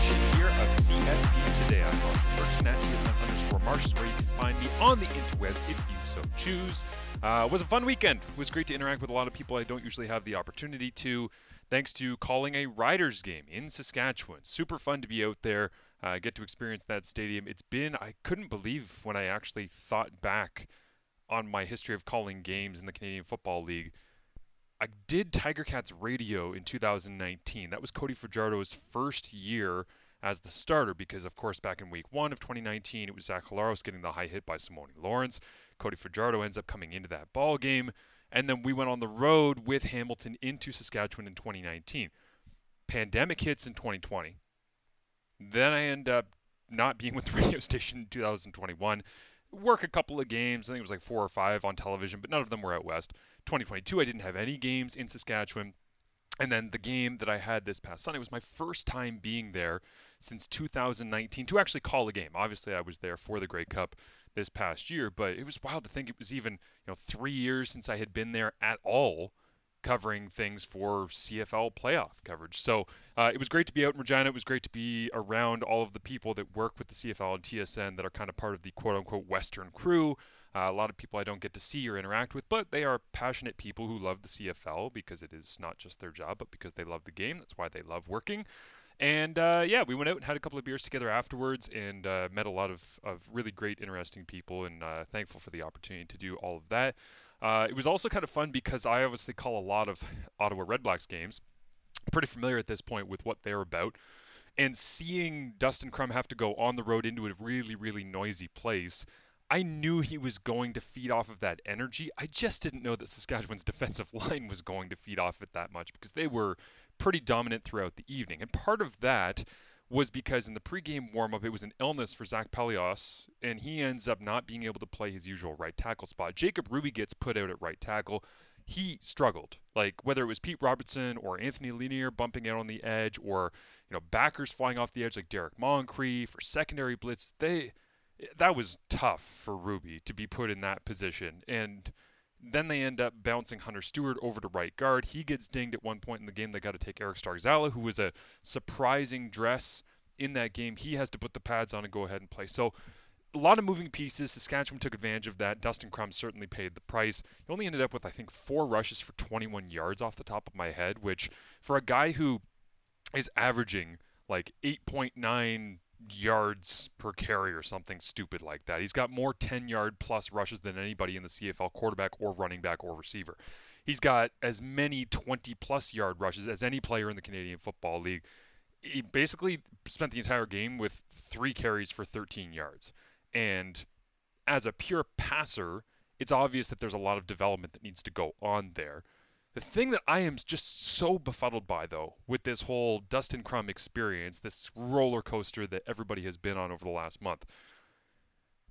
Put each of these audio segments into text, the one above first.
edition here of CFP Today. I'm Mark TSN underscore Marsh where you can find me on the interwebs if you so choose. Uh, was a fun weekend. It was great to interact with a lot of people I don't usually have the opportunity to. Thanks to calling a Riders game in Saskatchewan. Super fun to be out there, uh, get to experience that stadium. It's been, I couldn't believe when I actually thought back on my history of calling games in the Canadian Football League I did Tiger Cats radio in 2019. That was Cody Fajardo's first year as the starter because, of course, back in week one of 2019, it was Zach Collaros getting the high hit by Simoni Lawrence. Cody Fajardo ends up coming into that ball game. And then we went on the road with Hamilton into Saskatchewan in 2019. Pandemic hits in 2020. Then I end up not being with the radio station in 2021 work a couple of games. I think it was like four or five on television, but none of them were out west. 2022, I didn't have any games in Saskatchewan. And then the game that I had this past Sunday was my first time being there since 2019 to actually call a game. Obviously, I was there for the Grey Cup this past year, but it was wild to think it was even you know three years since I had been there at all covering things for CFL playoff coverage. So uh, it was great to be out in Regina. It was great to be around all of the people that work with the CFL and TSN that are kind of part of the quote unquote Western crew. Uh, a lot of people I don't get to see or interact with, but they are passionate people who love the CFL because it is not just their job, but because they love the game. That's why they love working. And uh, yeah, we went out and had a couple of beers together afterwards and uh, met a lot of, of really great, interesting people, and uh, thankful for the opportunity to do all of that. Uh, it was also kind of fun because I obviously call a lot of Ottawa Redblacks games. Pretty familiar at this point with what they're about. And seeing Dustin Crum have to go on the road into a really, really noisy place, I knew he was going to feed off of that energy. I just didn't know that Saskatchewan's defensive line was going to feed off it that much because they were pretty dominant throughout the evening. And part of that was because in the pregame warmup, it was an illness for Zach Pelehos, and he ends up not being able to play his usual right tackle spot. Jacob Ruby gets put out at right tackle. He struggled, like whether it was Pete Robertson or Anthony Lanier bumping out on the edge, or you know backers flying off the edge like Derrick Moncrief for secondary blitz. They that was tough for Ruby to be put in that position, and then they end up bouncing Hunter Steward over to right guard. He gets dinged at one point in the game. They got to take Eric Starzala, who was a surprising dress in that game. He has to put the pads on and go ahead and play. So a lot of moving pieces. Saskatchewan took advantage of that. Dustin Crum certainly paid the price. He only ended up with, I think, four rushes for 21 yards off the top of my head, which for a guy who is averaging like 8.9 yards per carry or something stupid like that. He's got more 10 yard plus rushes than anybody in the CFL, quarterback or running back or receiver. He's got as many 20 plus yard rushes as any player in the Canadian Football League. He basically spent the entire game with three carries for 13 yards. And as a pure passer, it's obvious that there's a lot of development that needs to go on there. The thing that I am just so befuddled by, though, with this whole Dustin Crum experience, this roller coaster that everybody has been on over the last month,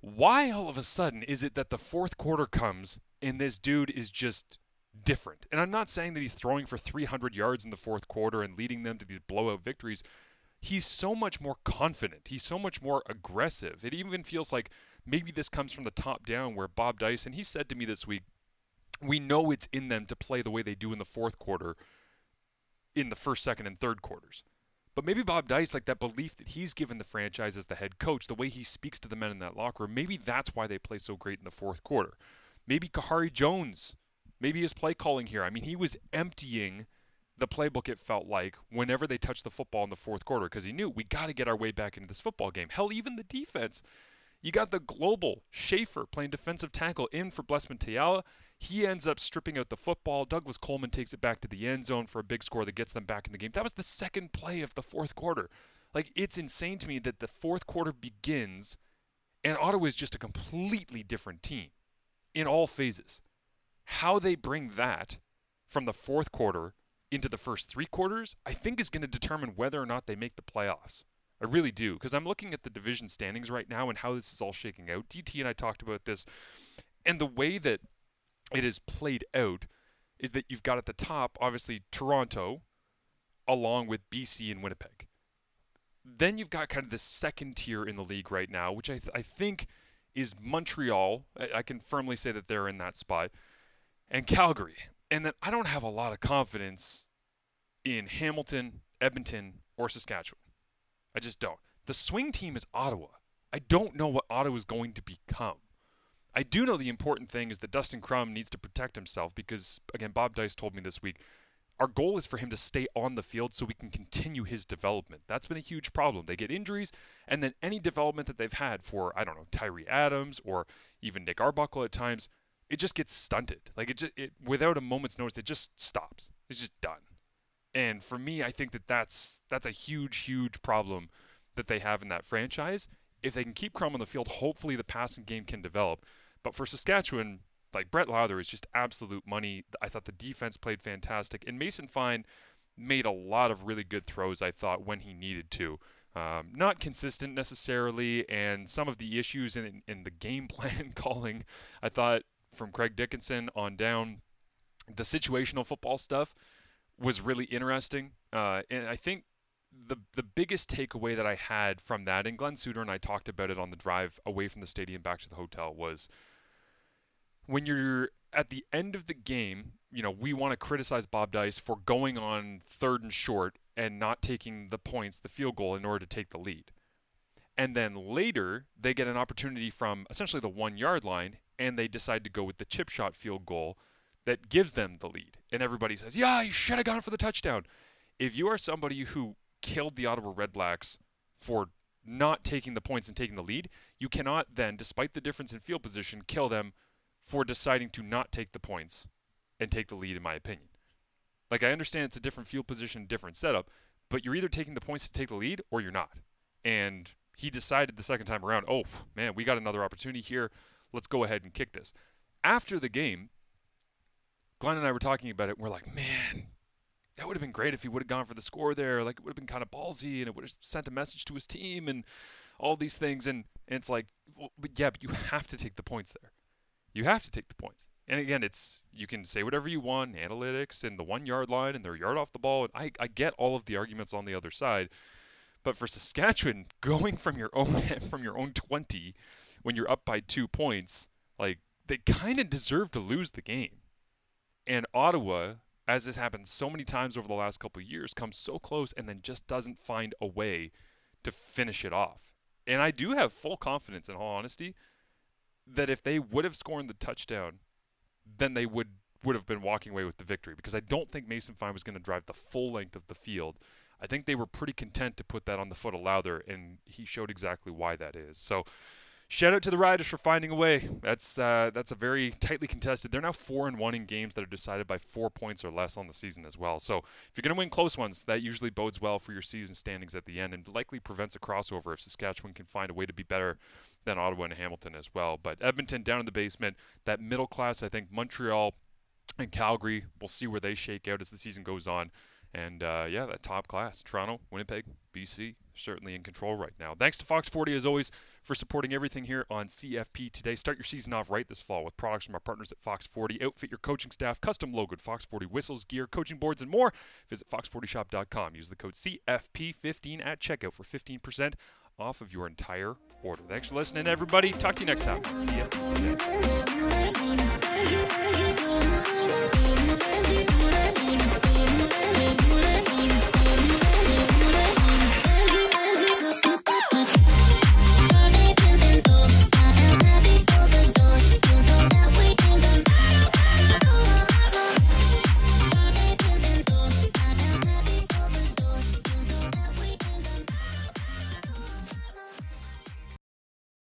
why all of a sudden is it that the fourth quarter comes and this dude is just different? And I'm not saying that he's throwing for 300 yards in the fourth quarter and leading them to these blowout victories. He's so much more confident. He's so much more aggressive. It even feels like maybe this comes from the top down, where Bob Dyce, he said to me this week, we know it's in them to play the way they do in the fourth quarter in the first, second, and third quarters. But maybe Bob Dyce, like that belief that he's given the franchise as the head coach, the way he speaks to the men in that locker room, maybe that's why they play so great in the fourth quarter. Maybe Khari Jones, maybe his play calling here. I mean, he was emptying the playbook, it felt like, whenever they touched the football in the fourth quarter because he knew we got to get our way back into this football game. Hell, even the defense. You got the global Schaefer playing defensive tackle in for Blessman Ta'ala. He ends up stripping out the football. Douglas Coleman takes it back to the end zone for a big score that gets them back in the game. That was the second play of the fourth quarter. Like, it's insane to me that the fourth quarter begins and Ottawa is just a completely different team in all phases. How they bring that from the fourth quarter into the first three quarters, I think is going to determine whether or not they make the playoffs. I really do, because I'm looking at the division standings right now and how this is all shaking out. DT and I talked about this, and the way that it is played out is that you've got at the top, obviously, Toronto, along with BC and Winnipeg. Then you've got kind of the second tier in the league right now, which I, th- I think is Montreal. I-, I can firmly say that they're in that spot, and Calgary. And then I don't have a lot of confidence in Hamilton, Edmonton or Saskatchewan. I just don't. The swing team is Ottawa. I don't know what Ottawa is going to become. I do know the important thing is that Dustin Crum needs to protect himself because, again, Bob Dyce told me this week our goal is for him to stay on the field so we can continue his development. That's been a huge problem. They get injuries, and then any development that they've had for, I don't know, Tyrie Adams or even Nick Arbuckle at times, it just gets stunted. Like it just, it, without a moment's notice, it just stops. It's just done. And for me, I think that that's that's a huge, huge problem that they have in that franchise. If they can keep Crum on the field, hopefully the passing game can develop. But for Saskatchewan, like Brett Lauther is just absolute money. I thought the defense played fantastic, and Mason Fine made a lot of really good throws. I thought when he needed to. Um, not consistent necessarily, and some of the issues in in the game plan calling, I thought from Craig Dickenson on down, the situational football stuff was really interesting. Uh, and I think the the biggest takeaway that I had from that, and Glenn Suter and I talked about it on the drive away from the stadium back to the hotel, was when you're at the end of the game, you know, we want to criticize Bob Dyce for going on third and short and not taking the points, the field goal, in order to take the lead. And then later, they get an opportunity from essentially the one yard line, and they decide to go with the chip shot field goal that gives them the lead. And everybody says, yeah, you should have gone for the touchdown. If you are somebody who killed the Ottawa Redblacks for not taking the points and taking the lead, you cannot then, despite the difference in field position, kill them for deciding to not take the points and take the lead, in my opinion. Like, I understand it's a different field position, different setup, but you're either taking the points to take the lead or you're not. And he decided the second time around, oh, man, we got another opportunity here. Let's go ahead and kick this. After the game, Glenn and I were talking about it. And we're like, man, that would have been great if he would have gone for the score there. Like, it would have been kind of ballsy and it would have sent a message to his team and all these things. And, and it's like, well, but yeah, but you have to take the points there. You have to take the points. And again, it's you can say whatever you want, analytics and the one yard line and their yard off the ball. And I, I get all of the arguments on the other side. But for Saskatchewan, going from your own from your own twenty when you're up by two points, like they kind of deserve to lose the game. And Ottawa, as this happened so many times over the last couple years, comes so close and then just doesn't find a way to finish it off. And I do have full confidence, in all honesty, that if they would have scored the touchdown, then they would would have been walking away with the victory because I don't think Mason Fine was going to drive the full length of the field. I think they were pretty content to put that on the foot of Lauther, and he showed exactly why that is. So, shout out to the Riders for finding a way. That's uh, that's a very tightly contested. They're now four and one in games that are decided by four points or less on the season as well. So, if you're going to win close ones, that usually bodes well for your season standings at the end, and likely prevents a crossover if Saskatchewan can find a way to be better than Ottawa and Hamilton as well. But Edmonton down in the basement, that middle class, I think Montreal and Calgary, we'll see where they shake out as the season goes on. And uh, yeah, that top class, Toronto, Winnipeg, BC, certainly in control right now. Thanks to Fox 40 as always for supporting everything here on CFP today. Start your season off right this fall with products from our partners at Fox 40. Outfit your coaching staff, custom logoed Fox 40 whistles, gear, coaching boards, and more. Visit fox40shop.com. Use the code CFP15 at checkout for 15% off of your entire order. Thanks for listening, everybody. Talk to you next time. See ya.